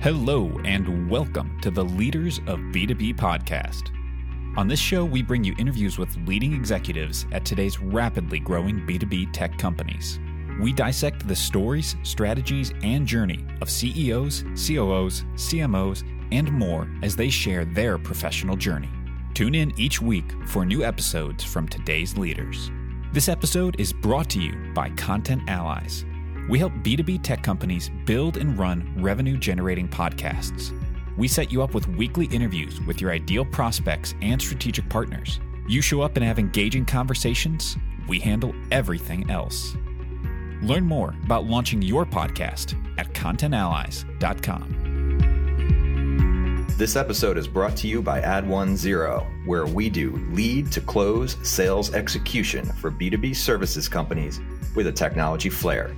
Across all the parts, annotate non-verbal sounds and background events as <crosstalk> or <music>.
Hello, and welcome to the Leaders of B2B podcast. On this show, we bring you interviews with leading executives at today's rapidly growing B2B tech companies. We dissect the stories, strategies, and journey of CEOs, COOs, CMOs, and more as they share their professional journey. Tune in each week for new episodes from today's leaders. This episode is brought to you by Content Allies we help B2B tech companies build and run revenue generating podcasts. We set you up with weekly interviews with your ideal prospects and strategic partners. You show up and have engaging conversations, we handle everything else. Learn more about launching your podcast at contentallies.com. This episode is brought to you by Ad10, where we do lead to close sales execution for B2B services companies with a technology flair.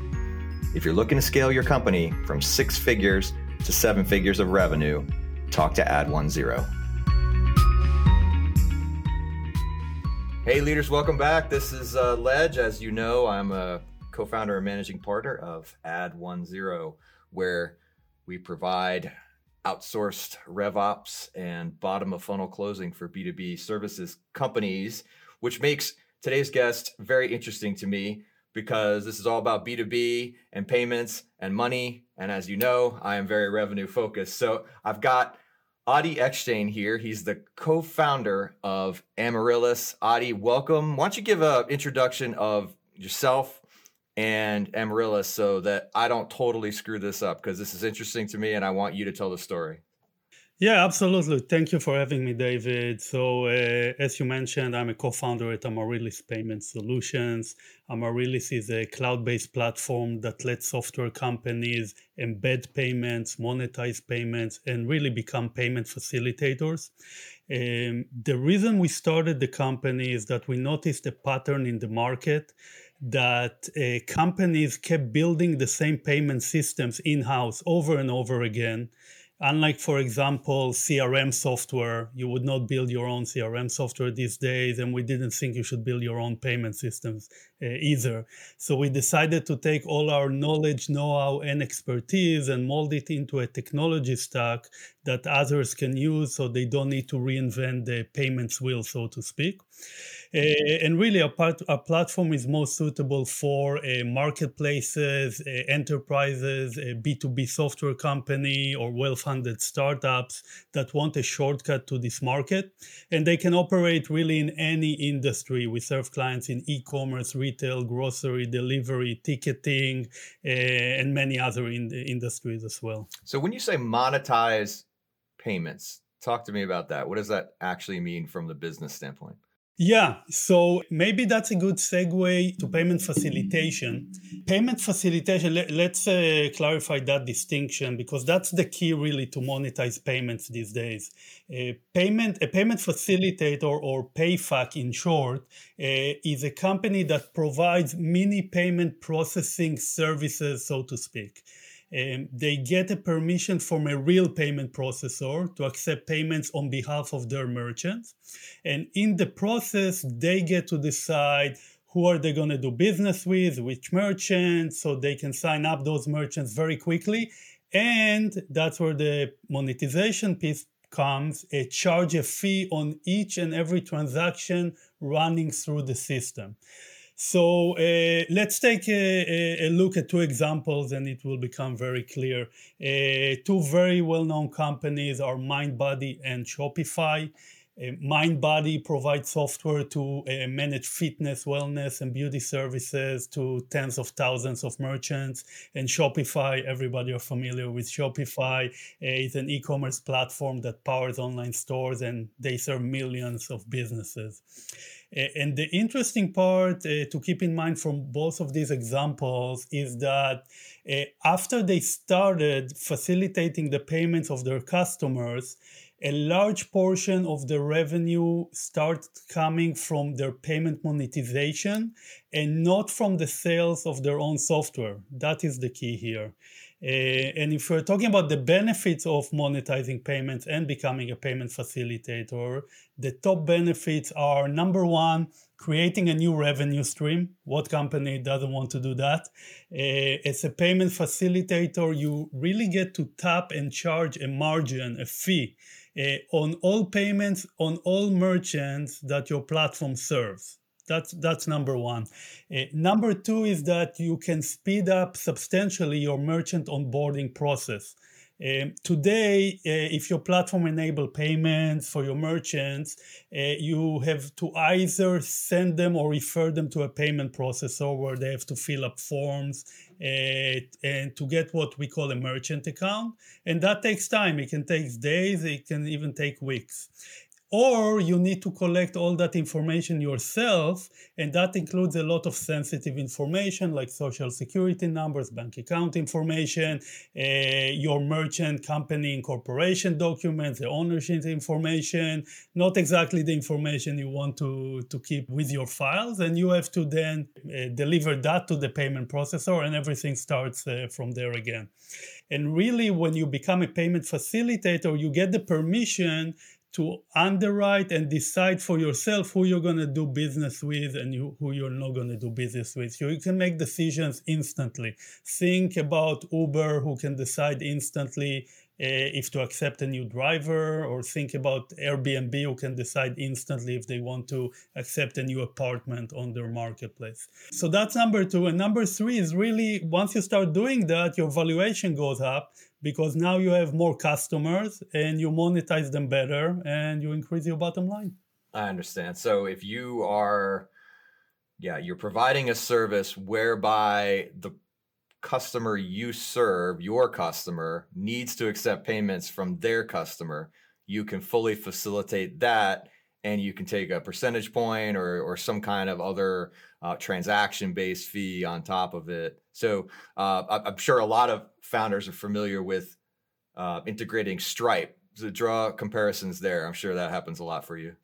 If you're looking to scale your company from six figures to seven figures of revenue, talk to Ad10. Hey, leaders, welcome back. This is uh, Ledge. As you know, I'm a co founder and managing partner of Ad10, where we provide outsourced RevOps and bottom of funnel closing for B2B services companies, which makes today's guest very interesting to me because this is all about B2B and payments and money. And as you know, I am very revenue focused. So I've got Adi Eckstein here. He's the co-founder of Amaryllis. Adi, welcome. Why don't you give an introduction of yourself and Amaryllis so that I don't totally screw this up because this is interesting to me and I want you to tell the story. Yeah, absolutely. Thank you for having me, David. So, uh, as you mentioned, I'm a co founder at Amaryllis Payment Solutions. Amaryllis is a cloud based platform that lets software companies embed payments, monetize payments, and really become payment facilitators. Um, the reason we started the company is that we noticed a pattern in the market that uh, companies kept building the same payment systems in house over and over again Unlike, for example, CRM software, you would not build your own CRM software these days, and we didn't think you should build your own payment systems uh, either. So we decided to take all our knowledge, know how, and expertise and mold it into a technology stack that others can use so they don't need to reinvent the payments wheel, so to speak. Uh, and really, our, part, platform is most suitable for uh, marketplaces, uh, enterprises, B2B software company, or well funded startups that want a shortcut to this market. And they can operate really in any industry. We serve clients in e commerce, retail, grocery, delivery, ticketing, and many other in industries as well. So, when you say monetize payments, talk to me about that. What does that actually mean from the business standpoint? Yeah, so maybe that's a good segue to payment facilitation. Payment facilitation, let, us uh, clarify that distinction because that's the key really to monetize payments these days. A payment, a payment facilitator or PayFac in short, uh, is a company that provides mini payment processing services, so to speak. Um, they get a permission from a real payment processor to accept payments on behalf of their merchants. And in the process, they get to decide who are they going to do business with, which merchants, so they can sign up those merchants very quickly. And that's where the monetization piece comes, a charge a fee on each and every transaction running through the system. So uh, let's take a, a, look at two examples and it will become very clear. Uh, two very well known companies are MindBody and Shopify. MindBody provides software to uh, manage fitness, wellness, and beauty services to tens of thousands of merchants. And Shopify, everybody are familiar with Shopify. Uh, it's an e commerce platform that powers online stores and they serve millions of businesses. And the interesting part uh, to keep in mind from both of these examples is that uh, after they started facilitating the payments of their customers, a large portion of the revenue started coming from their payment monetization and not from the sales of their own software. That is the key here. Uh, and if we're talking about the benefits of monetizing payments and becoming a payment facilitator, the top benefits are number one, creating a new revenue stream. What company doesn't want to do that? Uh, as a payment facilitator, you really get to tap and charge a margin, a fee on all payments on all merchants that your platform serves. That's that's number one. Uh, number two is that you can speed up substantially your merchant onboarding process. Um, today, uh, if your platform enable payments for your merchants, uh, you have to either send them or refer them to a payment processor where they have to fill up forms Uh, and to get what we call a merchant account. And that takes time. It can take days, it can even take weeks or you need to collect all that information yourself and that includes a lot of sensitive information like social security numbers bank account information uh, your merchant company incorporation documents the ownership information not exactly the information you want to, to keep with your files and you have to then uh, deliver that to the payment processor and everything starts uh, from there again. And really when you become a payment facilitator you get the permission to underwrite and decide for yourself who you're going to do business with and you, who you're not going to do business with. So you can make decisions instantly. Think about Uber, who can decide instantly uh, if to accept a new driver, or think about Airbnb, who can decide instantly if they want to accept a new apartment on their marketplace. So that's number two. And number three is really once you start doing that, your valuation goes up because now you have more customers and you monetize them better and you increase your bottom line. I understand. So if you are, yeah, you're providing a service whereby the customer you serve, your customer, needs to accept payments from their customer, you can fully facilitate that and you can take a percentage point or, or some kind of other uh, transaction based fee on top of it. So uh, I'm sure a lot of founders are familiar with uh, integrating Stripe. To draw comparisons there, I'm sure that happens a lot for you.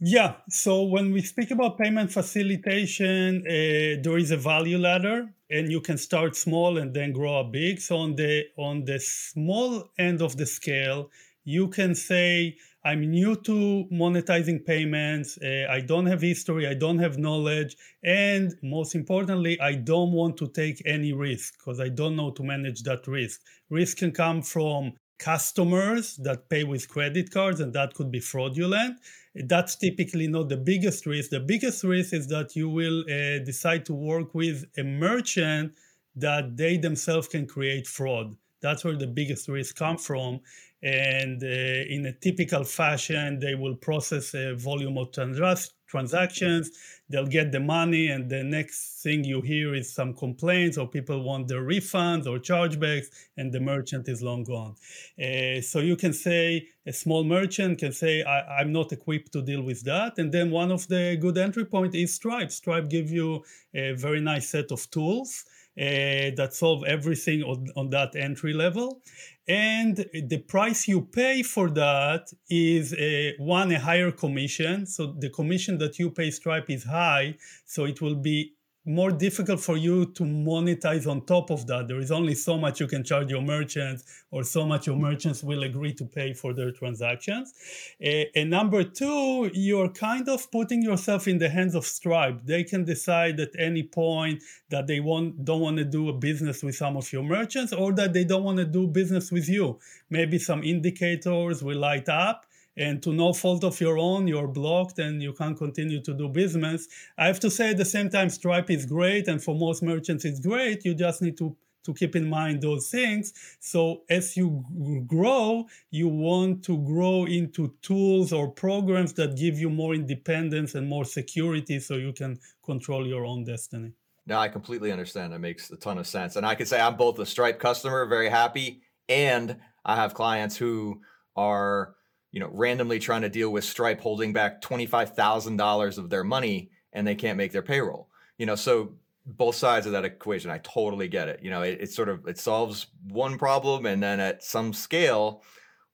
Yeah. So when we speak about payment facilitation, uh, there is a value ladder, and you can start small and then grow up big. So on the on the small end of the scale, you can say I'm new to monetizing payments. Uh, I don't have history. I don't have knowledge. And most importantly, I don't want to take any risk because I don't know to manage that risk. Risk can come from customers that pay with credit cards, and that could be fraudulent. That's typically not the biggest risk. The biggest risk is that you will uh, decide to work with a merchant that they themselves can create fraud. That's where the biggest risk come from. And uh, in a typical fashion they will process a volume of trans- transactions. They'll get the money and the next thing you hear is some complaints or people want their refunds or chargebacks and the merchant is long gone. Uh, so you can say a small merchant can say I, am not equipped to deal with that. And then one of the good entry point is stripe. Stripe give you a very nice set of tools Uh, that solve everything on, on that entry level. And the price you pay for that is a, one, a higher commission. So the commission that you pay Stripe is high. So it will be more difficult for you to monetize on top of that. There is only so much you can charge your merchants, or so much your merchants will agree to pay for their transactions. Uh, and number two, you're kind of putting yourself in the hands of Stripe. They can decide at any point that they want don't want to do a business with some of your merchants, or that they don't want to do business with you. Maybe some indicators will light up and to no fault of your own, you're blocked and you can't continue to do business. I have to say at the same time, Stripe is great, and for most merchants, it's great. You just need to to keep in mind those things. So as you grow, you want to grow into tools or programs that give you more independence and more security so you can control your own destiny. Now I completely understand. That makes a ton of sense. And I can say I'm both a Stripe customer, very happy, and I have clients who are you know, randomly trying to deal with Stripe holding back $25,000 of their money and they can't make their payroll. You know, so both sides of that equation, I totally get it. You know, it, it sort of it solves one problem and then at some scale,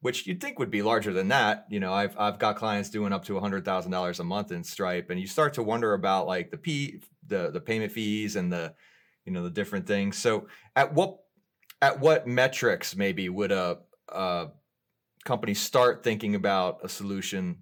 which you'd think would be larger than that. You know, I've I've got clients doing up to hundred thousand dollars a month in Stripe, and you start to wonder about like the P the the payment fees and the you know the different things. So at what at what metrics maybe would a, a company start thinking about a solution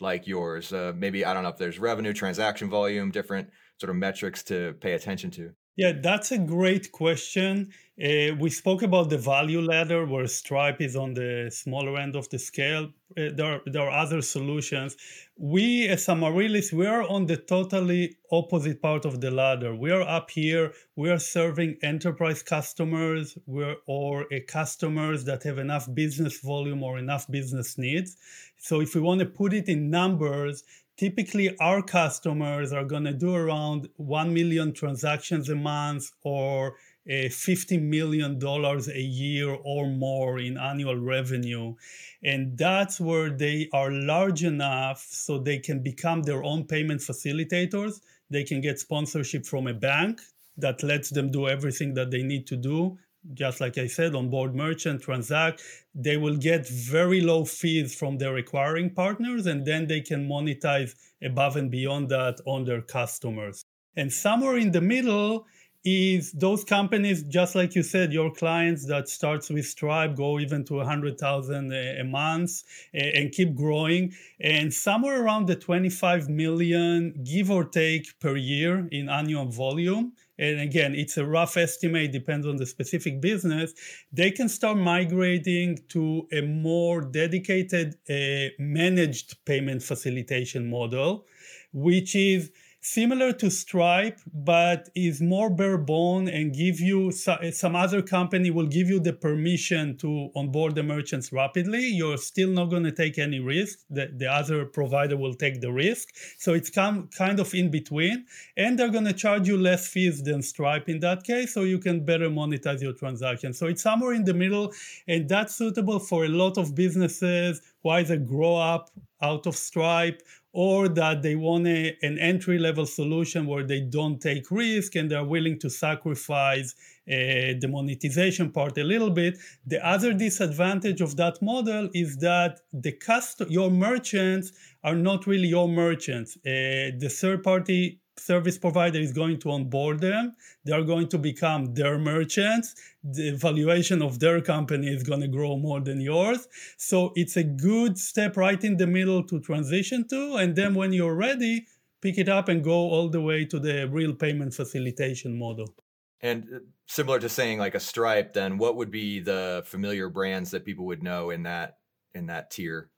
like yours? Uh, maybe I don't know if there's revenue, transaction volume, different sort of metrics to pay attention to. Yeah, that's a great question. Uh, we spoke about the value ladder where Stripe is on the smaller end of the scale. Uh, there, are, there are other solutions. We, as Amaryllis, we are on the totally opposite part of the ladder. We are up here. We are serving enterprise customers we're, or uh, customers that have enough business volume or enough business needs. So if we want to put it in numbers, typically our customers are going to do around 1 million transactions a month or uh, $50 million a year or more in annual revenue. And that's where they are large enough so they can become their own payment facilitators. They can get sponsorship from a bank that lets them do everything that they need to do just like I said, on board merchant, transact, they will get very low fees from their acquiring partners, and then they can monetize above and beyond that on their customers. And somewhere in the middle is those companies, just like you said, your clients that starts with Stripe go even to 100,000 a month and keep growing. And somewhere around the 25 million, give or take per year in annual volume and again, it's a rough estimate, depends on the specific business, they can start migrating to a more dedicated uh, managed payment facilitation model, which is similar to Stripe, but is more bare bone and give you some other company will give you the permission to onboard the merchants rapidly. You're still not going to take any risk. The, the other provider will take the risk. So it's come kind of in between, and they're going to charge you less fees than Stripe in that case, so you can better monetize your transaction. So it's somewhere in the middle, and that's suitable for a lot of businesses who either grow up out of Stripe or that they want a, an entry level solution where they don't take risk and they're willing to sacrifice uh, the monetization part a little bit. The other disadvantage of that model is that the cust- your merchants are not really your merchants. Uh, the third party service provider is going to onboard them. They are going to become their merchants. The valuation of their company is going to grow more than yours. So it's a good step right in the middle to transition to. And then when you're ready, pick it up and go all the way to the real payment facilitation model. And uh, similar to saying like a Stripe, then what would be the familiar brands that people would know in that in that tier?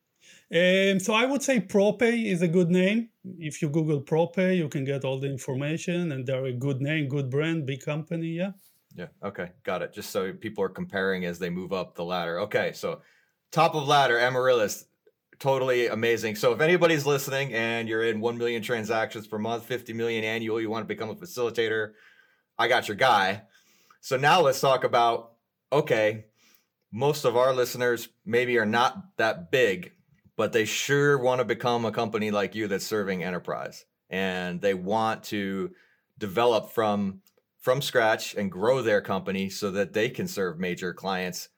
Um, so I would say ProPay is a good name. If you Google ProPay, you can get all the information, and they're a good name, good brand, big company. Yeah. Yeah. Okay. Got it. Just so people are comparing as they move up the ladder. Okay. So top of ladder, Amaryllis, totally amazing. So if anybody's listening and you're in 1 million transactions per month, 50 million annual, you want to become a facilitator, I got your guy. So now let's talk about okay, most of our listeners maybe are not that big but they sure want to become a company like you that's serving enterprise. And they want to develop from from scratch and grow their company so that they can serve major clients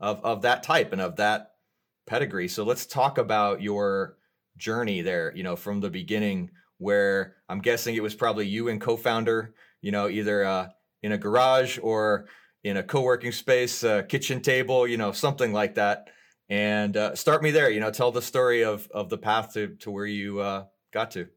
of of that type and of that pedigree. So let's talk about your journey there you know from the beginning where i'm guessing it was probably you and co-founder you know either uh, in a garage or in a co-working space uh, kitchen table you know something like that and uh, start me there. You know, tell the story of of the path to to where you uh, got to.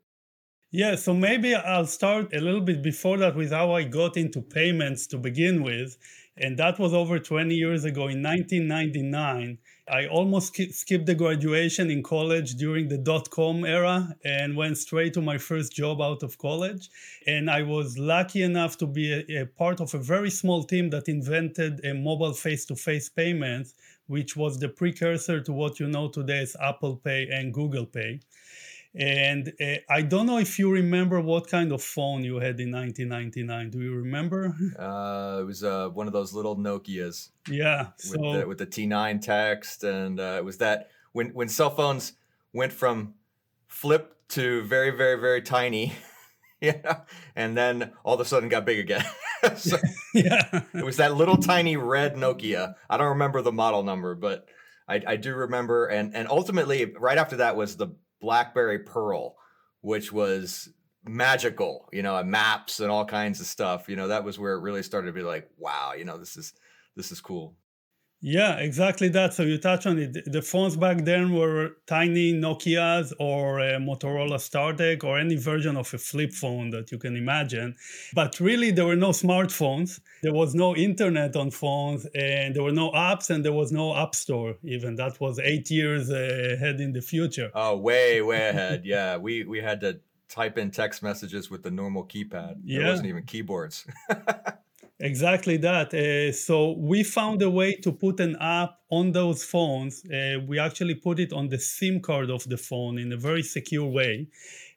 Yeah, so maybe I'll start a little bit before that with how I got into payments to begin with. And that was over 20 years ago in 1999. I almost skipped the graduation in college during the dot com era and went straight to my first job out of college. And I was lucky enough to be a, a part of a very small team that invented a mobile face to face payments which was the precursor to what you know today as Apple Pay and Google Pay. And uh, I don't know if you remember what kind of phone you had in 1999. Do you remember? <laughs> Uh, it was uh, one of those little Nokia's. Yeah. So with the, with the T9 text, and uh, it was that when when cell phones went from flip to very very very tiny. <laughs> <laughs> yeah, and then all of a sudden got big again. <laughs> so <laughs> yeah, it was that little tiny red Nokia. I don't remember the model number, but I, I do remember. And and ultimately, right after that was the BlackBerry Pearl, which was magical, you know, maps and all kinds of stuff. You know, that was where it really started to be like, wow, you know, this is this is cool. Yeah, exactly that. So you touch on it. The phones back then were tiny Nokia's or uh, Motorola StarTAC or any version of a flip phone that you can imagine. But really, there were no smartphones. There was no internet on phones, and there were no apps, and there was no app store. Even that was eight years uh, ahead in the future. Oh, way, way ahead. <laughs> yeah, we we had to type in text messages with the normal keypad. Yeah. There wasn't even keyboards. <laughs> Exactly that. Uh, so we found a way to put an app on those phones. Uh, we actually put it on the SIM card of the phone in a very secure way.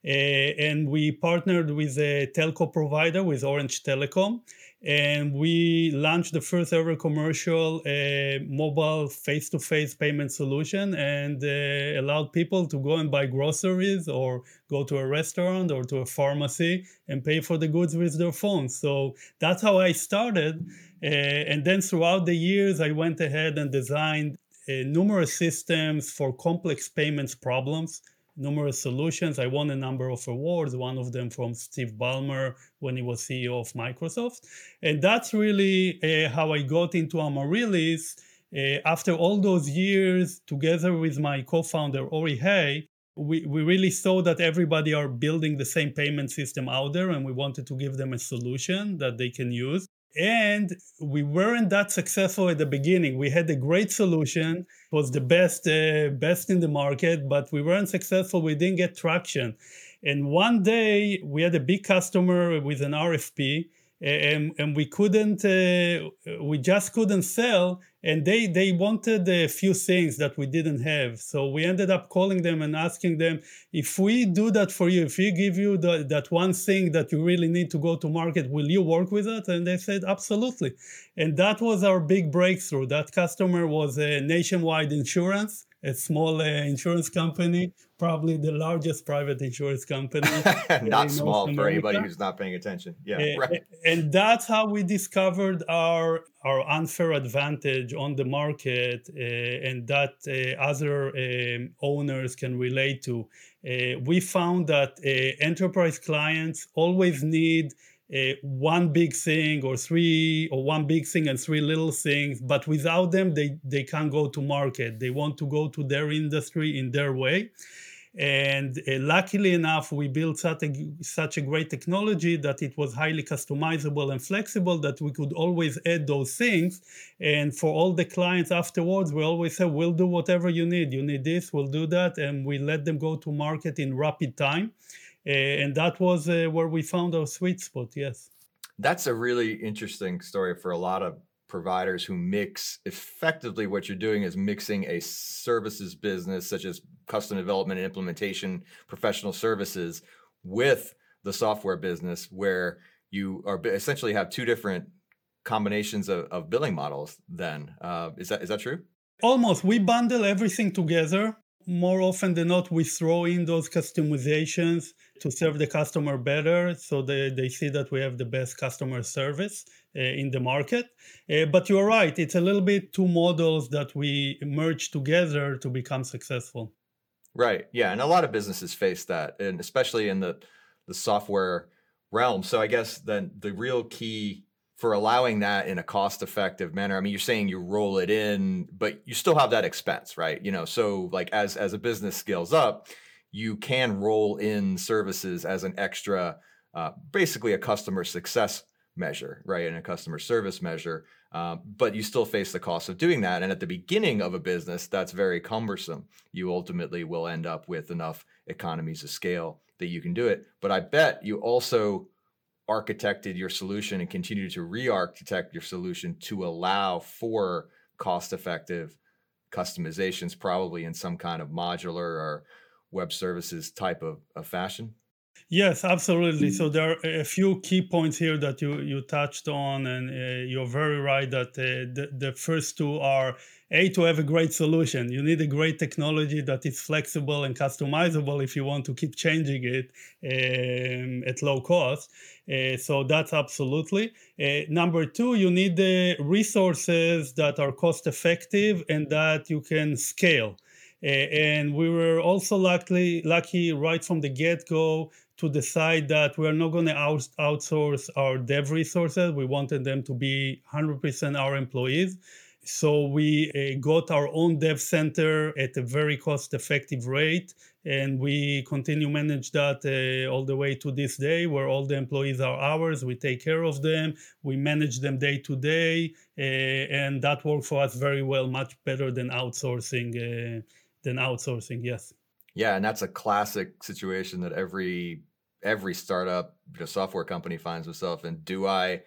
Uh, and we partnered with a telco provider, with Orange Telecom and we launched the first ever commercial uh, mobile face-to-face payment solution and uh, allowed people to go and buy groceries or go to a restaurant or to a pharmacy and pay for the goods with their phones. So that's how i started uh, and then throughout the years i went ahead and designed numerous systems for complex payments problems numerous solutions. I won a number of awards, one of them from Steve Ballmer when he was CEO of Microsoft. And that's really uh, how I got into Amaryllis. Uh, after all those years, together with my co-founder Ori Hay, we, we really saw that everybody are building the same payment system out there and we wanted to give them a solution that they can use and we weren't that successful at the beginning. We had a great solution was the best uh, best in the market but we weren't successful. We didn't get traction. And one day we had a big customer with an rfp and, and we couldn't uh, we just couldn't sell and they they wanted a few things that we didn't have. So we ended up calling them and asking them if we do that for you if we give you the, that one thing that you really need to go to market will you work with it? And they said absolutely. And that was our big breakthrough. That customer was a nationwide insurance a small uh, insurance company, probably the largest private insurance company. <laughs> not small for anybody who's not paying attention. Yeah, uh, right. And that's how we discovered our our unfair advantage on the market, uh, and that uh, other um, owners can relate to. Uh, we found that uh, enterprise clients always need uh, one big thing or three or one big thing and three little things but without them they they can't go to market. They want to go to their industry in their way. And uh, luckily enough we built such a, such a great technology that it was highly customizable and flexible that we could always add those things. And for all the clients afterwards we always say we'll do whatever you need. You need this we'll do that and we let them go to market in rapid time and that was uh, where we found our sweet spot. Yes, that's a really interesting story for a lot of providers who mix effectively what you're doing is mixing a services business such as custom development and implementation professional services with the software business where you are essentially have two different combinations of, of billing models then. Uh, is that is that true? Almost. We bundle everything together more often than not, we throw in those customizations to serve the customer better so they, they see that we have the best customer service uh, in the market. Uh, but you're right, it's a little bit two models that we merge together to become successful. Right. Yeah. And a lot of businesses face that, and especially in the, the software realm. So I guess then the real key for allowing that in a cost effective manner. I mean you're saying you roll it in but you still have that expense right? You know so like as as a business scales up you can roll in services as an extra uh, basically a customer success measure right? And a customer service measure um, but you still face the cost of doing that. And at the beginning of a business that's very cumbersome. You ultimately will end up with enough economies of scale that you can do it. But i bet you also architected your solution and continue to re-architect your solution to allow for cost-effective customizations probably in some kind of modular or web services type of, of fashion? Yes absolutely. So there are a few key points here that you you touched on and uh, you're very right that uh, the, the first two are a to have a great solution you need a great technology that is flexible and customizable if you want to keep changing it um, at low cost uh, so that's absolutely uh, number two you need the resources that are cost effective and that you can scale and we were also lucky, lucky right from the get go to decide that we're not going to out- outsource our dev resources. We wanted them to be 100% our employees. So we uh, got our own dev center at a very cost effective rate. And we continue manage that uh, all the way to this day, where all the employees are ours. We take care of them. We manage them day to day, uh, and that worked for us very well, much better than outsourcing. Uh, than outsourcing, yes. Yeah, and that's a classic situation that every every startup software company finds itself in. Do I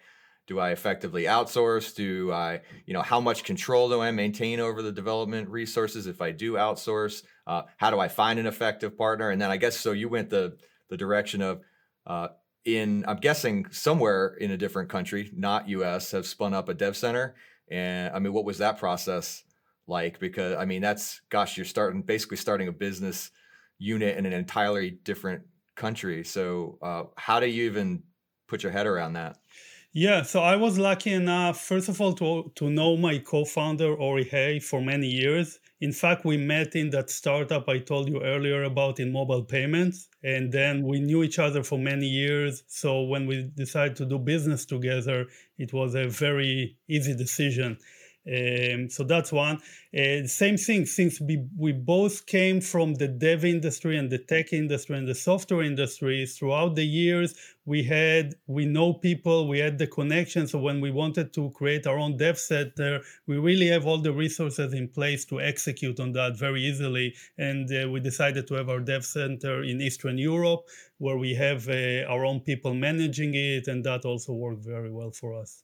do I effectively outsource? Do I, you know, how much control do I maintain over the development resources if I do outsource? Uh, how do I find an effective partner? And then I guess so you went the the direction of uh, in I'm guessing somewhere in a different country, not US, have spun up a dev center. And I mean, what was that process like? Because I mean, that's gosh, you're starting basically starting a business unit in an entirely different country. So uh, how do you even put your head around that? Yeah, so I was lucky enough, first of all, to, to know my co founder, Ori Hay, for many years. In fact, we met in that startup I told you earlier about in mobile payments. And then we knew each other for many years. So when we decided to do business together, it was a very easy decision. Um, so that's one. Uh, same thing, since we, we both came from the dev industry and the tech industry and the software industry, throughout the years, we had, we know people, we had the connections. So when we wanted to create our own dev center, we really have all the resources in place to execute on that very easily. And uh, we decided to have our dev center in Eastern Europe, where we have uh, our own people managing it. And that also worked very well for us.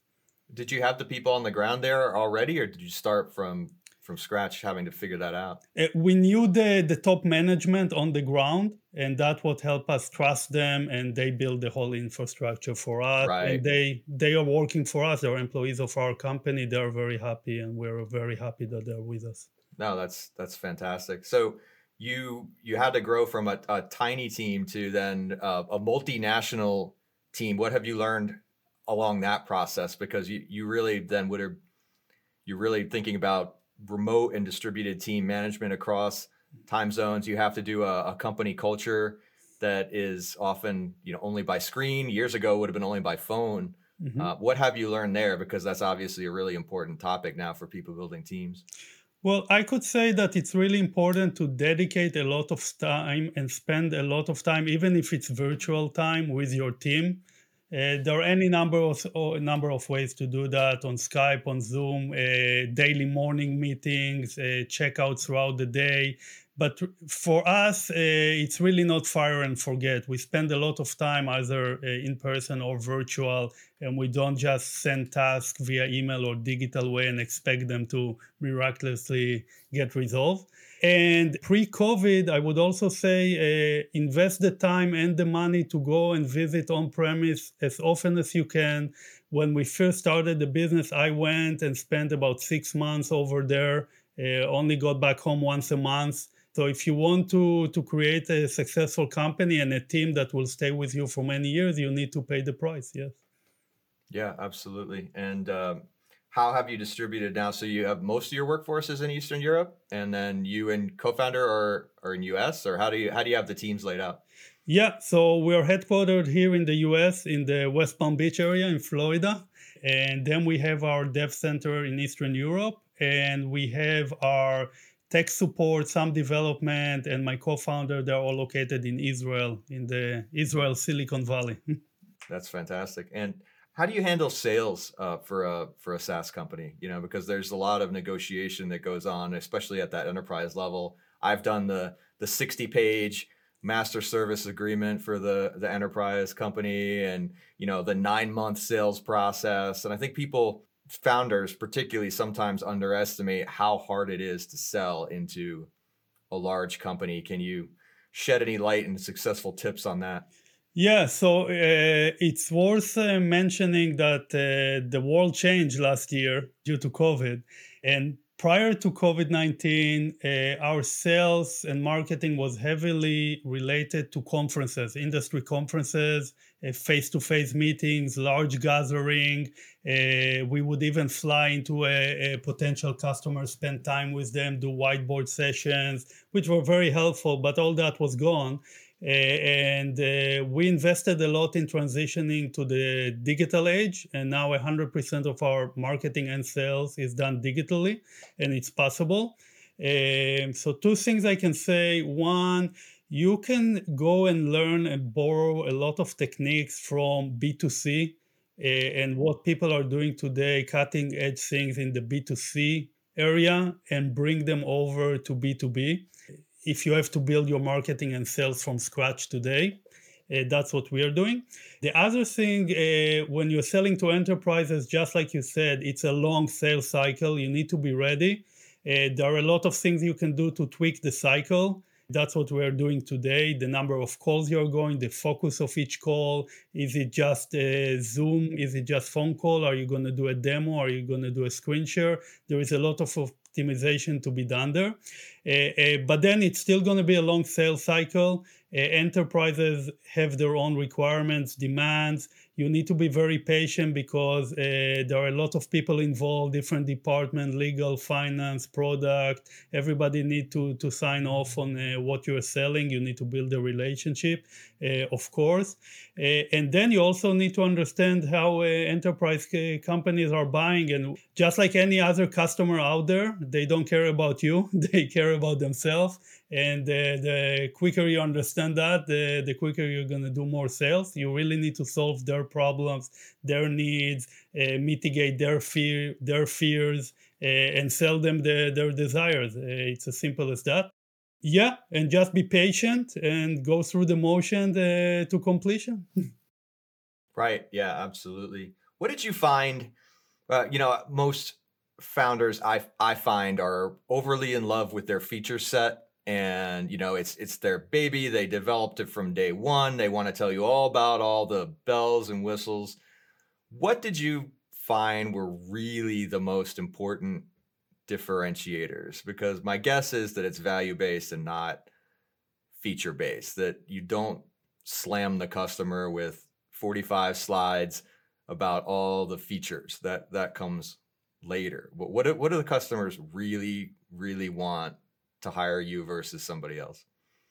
Did you have the people on the ground there already, or did you start from from scratch having to figure that out? Uh, we knew the the top management on the ground, and that would help us trust them, and they build the whole infrastructure for us. Right. And they they are working for us. They're employees of our company. They're very happy, and we're very happy that they're with us. No, that's that's fantastic. So you you had to grow from a, a tiny team to then uh, a multinational team. What have you learned along that process because you, you really then would have you're really thinking about remote and distributed team management across time zones. You have to do a, a, company culture that is often you know only by screen. Years ago would have been only by phone. Mm-hmm. uh, what have you learned there? Because that's obviously a really important topic now for people building teams. Well, I could say that it's really important to dedicate a lot of time and spend a lot of time, even if it's virtual time, with your team uh, there are any number of oh, number of ways to do that on Skype, on Zoom, uh, daily morning meetings, uh, checkouts throughout the day. But for us, uh, it's really not fire and forget. We spend a lot of time either uh, in person or virtual, and we don't just send tasks via email or digital way and expect them to miraculously get resolved. And pre COVID, I would also say uh, invest the time and the money to go and visit on premise as often as you can. When we first started the business, I went and spent about six months over there, uh, only got back home once a month. So if you want to, to create a successful company and a team that will stay with you for many years, you need to pay the price. Yes. Yeah, absolutely. And um, how have you distributed now? So you have most of your workforce is in Eastern Europe, and then you and co-founder are are in US, or how do you how do you have the teams laid out? Yeah, so we are headquartered here in the US in the West Palm Beach area in Florida, and then we have our dev center in Eastern Europe, and we have our tech support, some development, and my co-founder. They're all located in Israel, in the Israel Silicon Valley. <laughs> That's fantastic, and how do you handle sales uh, for a for a SaaS company? You know, because there's a lot of negotiation that goes on, especially at that enterprise level. I've done the the 60 page master service agreement for the the enterprise company, and you know the nine month sales process. And I think people founders particularly sometimes underestimate how hard it is to sell into a large company. Can you shed any light and successful tips on that? Yeah, so uh, it's worth uh, mentioning that uh, the world changed last year due to COVID. And prior to COVID 19, uh, our sales and marketing was heavily related to conferences, industry conferences, face to face meetings, large gathering. Uh, we would even fly into a, a, potential customer, spend time with them, do whiteboard sessions, which were very helpful, but all that was gone. Uh, and uh, we invested a lot in transitioning to the digital age. And now 100% of our marketing and sales is done digitally, and it's possible. Um, so, two things I can say. One, you can go and learn and borrow a lot of techniques from B2C uh, and what people are doing today, cutting edge things in the B2C area, and bring them over to B2B. If you have to build your marketing and sales from scratch today, uh, that's what we are doing. The other thing, uh, when you're selling to enterprises, just like you said, it's a long sales cycle. You need to be ready. Uh, there are a lot of things you can do to tweak the cycle. That's what we're doing today. The number of calls you're going, the focus of each call. Is it just a Zoom? Is it just phone call? Are you going to do a demo? Are you going to do a screen share? There is a lot of optimization to be done there. Uh, uh, but then it's still going to be a long sales cycle. Uh, enterprises have their own requirements, demands you need to be very patient because uh, there are a lot of people involved different department legal finance product. Everybody need to to sign off on uh, what you're selling. You need to build a relationship uh, of course. Uh, and then you also need to understand how uh, enterprise uh, companies are buying. And just like any other customer out there they don't care about you <laughs> they care about themselves and the quicker you understand that the, the quicker you're going to do more sales. You really need to solve their problems their needs uh, mitigate their fear their fears uh, and sell them the, their desires. Uh, it's as simple as that. Yeah and just be patient and go through the motion uh, to completion. <laughs> Right. Yeah absolutely. What did you find uh, you know most founders i i find are overly in love with their feature set and you know it's it's their baby. They developed it from day one. They want to tell you all about all the bells and whistles. What did you find were really the most important differentiators? Because my guess is that it's value based and not feature based that you don't slam the customer with 45 slides about all the features. That that comes later. But what what do the customers really really want to hire you versus somebody else?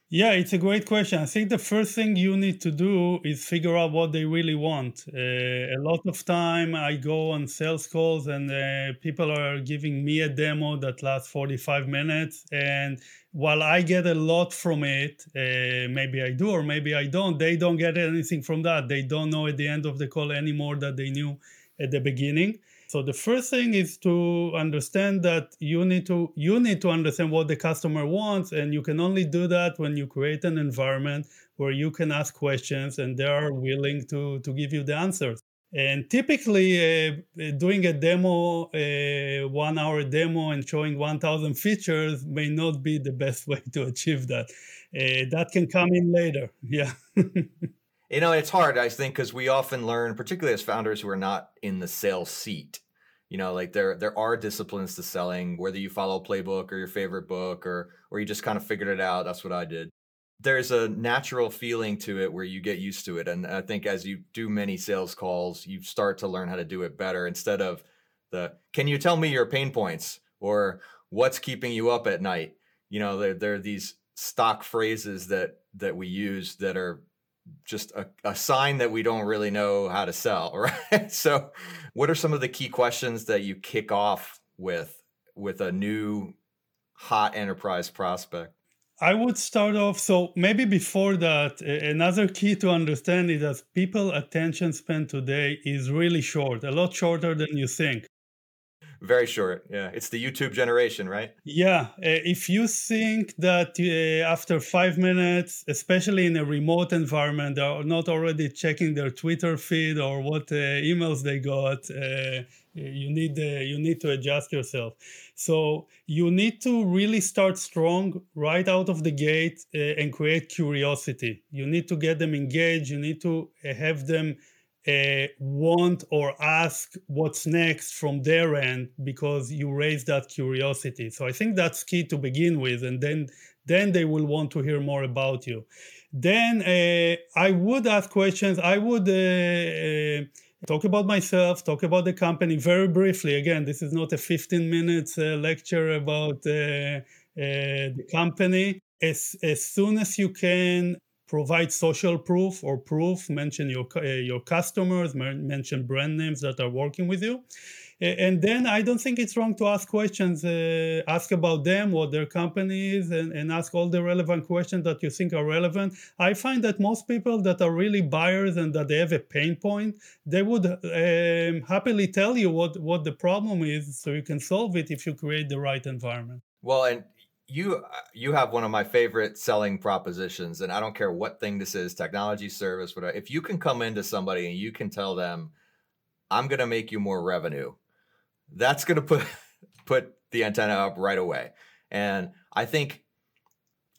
Yeah, it's a great question. I think the first thing you need to do is figure out what they really want. Uh, a lot of time I go on sales calls and uh, people are giving me a demo that lasts 45 minutes. And while I get a lot from it, uh, maybe I do or maybe I don't, they don't get anything from that. They don't know at the end of the call any more that they knew at the beginning. So the first thing is to understand that you need to you need to understand what the customer wants, and you can only do that when you create an environment where you can ask questions and they are willing to to give you the answers. And typically, uh, doing a demo, a one hour demo, and showing 1,000 features may not be the best <laughs> way to achieve that. Uh, that can come in later. <laughs> Yeah. <laughs> you know, it's hard, I think, because we often learn, particularly as founders who are not in the sales seat, you know like there there are disciplines to selling whether you follow a playbook or your favorite book or or you just kind of figured it out that's what i did. There's a natural feeling to it where you get used to it and i think as you do many sales calls you start to learn how to do it better instead of the can you tell me your pain points? or what's keeping you up at night? You know there, there are these stock phrases that that we use that are just a, a sign that we don't really know how to sell, <laughs> right? so, what are some of the key questions that you kick off with with a new hot enterprise prospect? I would start off. So maybe before that, another key to understand is that people attention span today is really short, a lot shorter than you think. Very short. Yeah. It's the YouTube generation, right? Yeah. Uh, if you think that uh, after five minutes, especially in a remote environment, they are not already checking their Twitter feed or what uh, emails they got, you need you need to adjust yourself. So you need to really start strong right out of the gate and create curiosity. You need to get them engaged. You need to have them uh, want or ask what's next from their end because you raise that curiosity. So I think that's key to begin with, and then then they will want to hear more about you. Then uh, I would ask questions. I would uh, uh, talk about myself, talk about the company very briefly. Again, this is not a 15 minutes uh, lecture about uh, the company. As, as soon as you can provide social proof or proof, mention your, your customers, mention brand names that are working with you and then I don't think it's wrong to ask questions, uh, ask about them, what their company is, and, and ask all the relevant questions that you think are relevant. I find that most people that are really buyers and that they have a pain point, they would um, happily tell you what, what the problem is so you can solve it if you create the right environment. Well, and you uh, you have one of my favorite selling propositions and i don't care what thing this is technology service whatever. If you can come into somebody and you can tell them i'm going to make you more revenue that's going to put <laughs> put the antenna up right away. And I think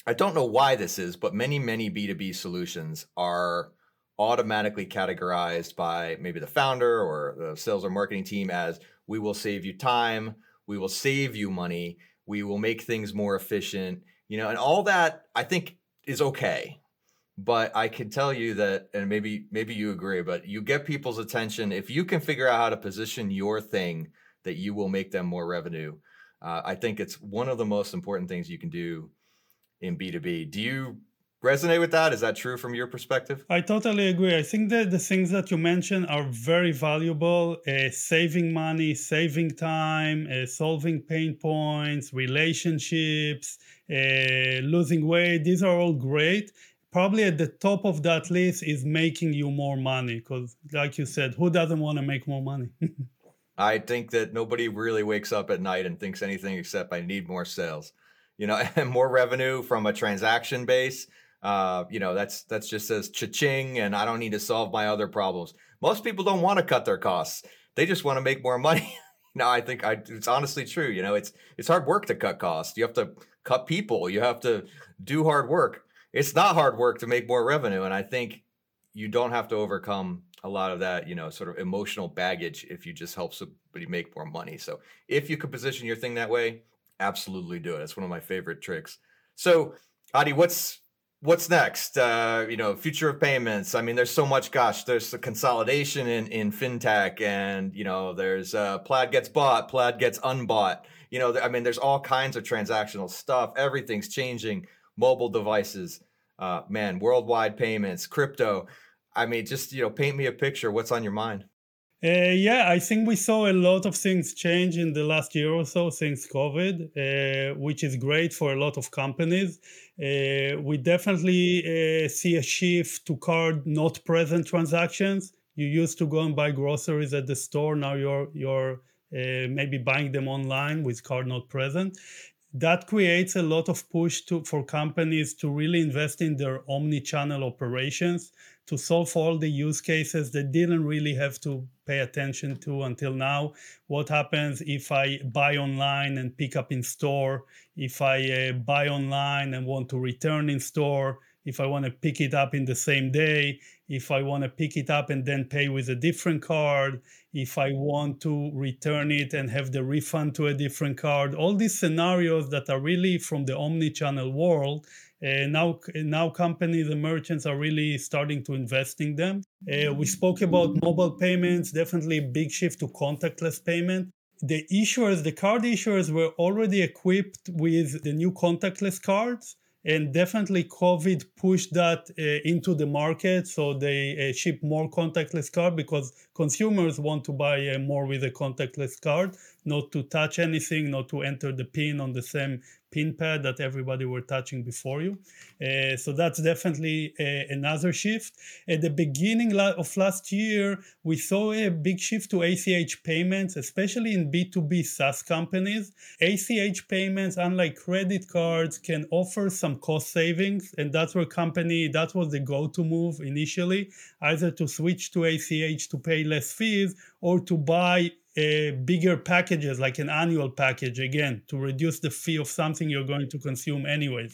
I don't know why this is, but many many B2B solutions are automatically categorized by maybe the founder or the sales or marketing team as we will save you time, we will save you money, we will make things more efficient, you know, and all that I think is okay. But I can tell you that, and maybe maybe you agree, but you get people's attention if you can figure out how to position your thing that you will make them more revenue. Uh, I think it's one of the most important things you can do in B2B. Do you resonate with that? Is that true from your perspective? I totally agree. I think that the things that you mentioned are very valuable uh, saving money, saving time, uh, solving pain points, relationships, uh, losing weight. These are all great. Probably at the top of that list is making you more money because, like you said, who doesn't want to make more money? <laughs> I think that nobody really wakes up at night and thinks anything except I need more sales, you know, <laughs> and more revenue from a transaction base. Uh, you know, that's that's just says cha-ching, and I don't need to solve my other problems. Most people don't want to cut their costs; they just want to make more <laughs> money. no, I think I, it's honestly true. You know, it's it's hard work to cut costs. You have to cut people. You have to do hard work. It's not hard work to make more revenue, and I think you don't have to overcome a lot of that, you know, sort of emotional baggage if you just help somebody make more money. So if you could position your thing that way, absolutely do it. It's one of my favorite tricks. So, Adi, what's what's next? Uh, you know, future of payments. I mean, there's so much. Gosh, there's the consolidation in in fintech, and you know, there's uh, Plaid gets bought, Plaid gets unbought. You know, I mean, there's all kinds of transactional stuff. Everything's changing. Mobile devices, uh, man, worldwide payments, crypto. I mean, just you know, paint me a picture. What's on your mind? Uh, yeah, I think we saw a lot of things change in the last year or so since COVID, uh, which is great for a lot of companies. Uh, we definitely uh, see a shift to card not present transactions. You used to go and buy groceries at the store. Now you're you're uh, maybe buying them online with card not present that creates a lot of push to, for companies to really invest in their omni-channel operations to solve all the use cases that didn't really have to pay attention to until now. What happens if I buy online and pick up in store? If I uh, buy online and want to return in store? If I want to pick it up in the same day? If I want to pick it up and then pay with a different card? If I want to return it and have the refund to a different card? All these scenarios that are really from the omni channel world uh, now, now companies and merchants are really starting to invest in them. Uh, we spoke about mobile payments, definitely big shift to contactless payment. The issuers, the card issuers were already equipped with the new contactless cards and definitely covid pushed that uh, into the market so they uh, ship more contactless card because consumers want to buy uh, more with a contactless card not to touch anything not to enter the pin on the same pin pad that everybody were touching before you. Uh, so that's definitely a, uh, another shift. At the beginning of last year, we saw a big shift to ACH payments, especially in B2B SaaS companies. ACH payments, unlike credit cards, can offer some cost savings, and that's where company that was the go-to move initially, either to switch to ACH to pay less fees or to buy uh, bigger packages like an annual package again to reduce the fee of something you're going to consume anyways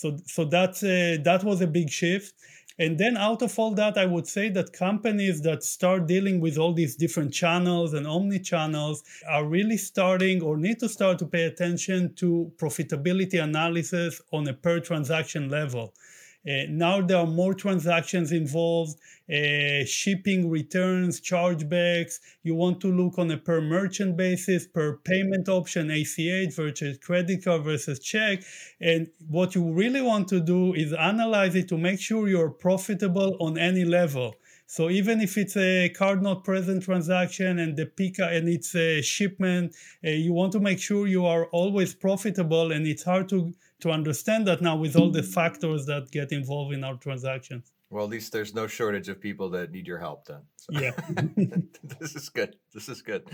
so so that uh, that was a big shift And then out of all that, I would say that companies that start dealing with all these different channels and omni channels are really starting or need to start to pay attention to profitability analysis on a per transaction level. Uh, now there are more transactions involved, uh, shipping, returns, chargebacks. You want to look on a per merchant basis, per payment option, ACH versus credit card versus check. And what you really want to do is analyze it to make sure you're profitable on any level. So even if it's a card not present transaction and the PICA and it's a shipment, uh, you want to make sure you are always profitable. And it's hard to to understand that now with all the factors that get involved in our transactions. Well, at least there's no shortage of people that need your help then. So. Yeah. <laughs> this is good. This is good.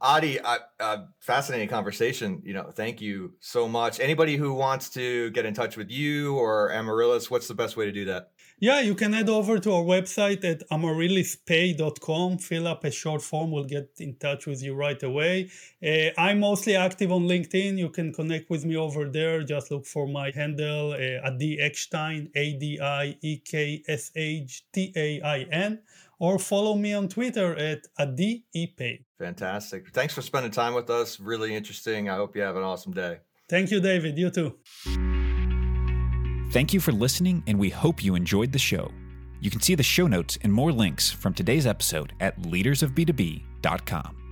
Adi, I, uh, fascinating conversation. You know, thank you so much. Anybody who wants to get in touch with you or Amaryllis, what's the best way to do that? Yeah, you can head over to our website at amaryllispay.com. Fill up a short form. We'll get in touch with you right away. Uh, I'm mostly active on LinkedIn. You can connect with me over there. Just look for my handle, uh, Adi Ekshtain, A D I E K S H T A I N, or follow me on Twitter at Adi Epay. Fantastic. Thanks for spending time with us. Really interesting. I hope you have an awesome day. Thank you, David. You too. Thank you for listening, and we hope you enjoyed the show. You can see the show notes and more links from today's episode at leadersofb2b.com.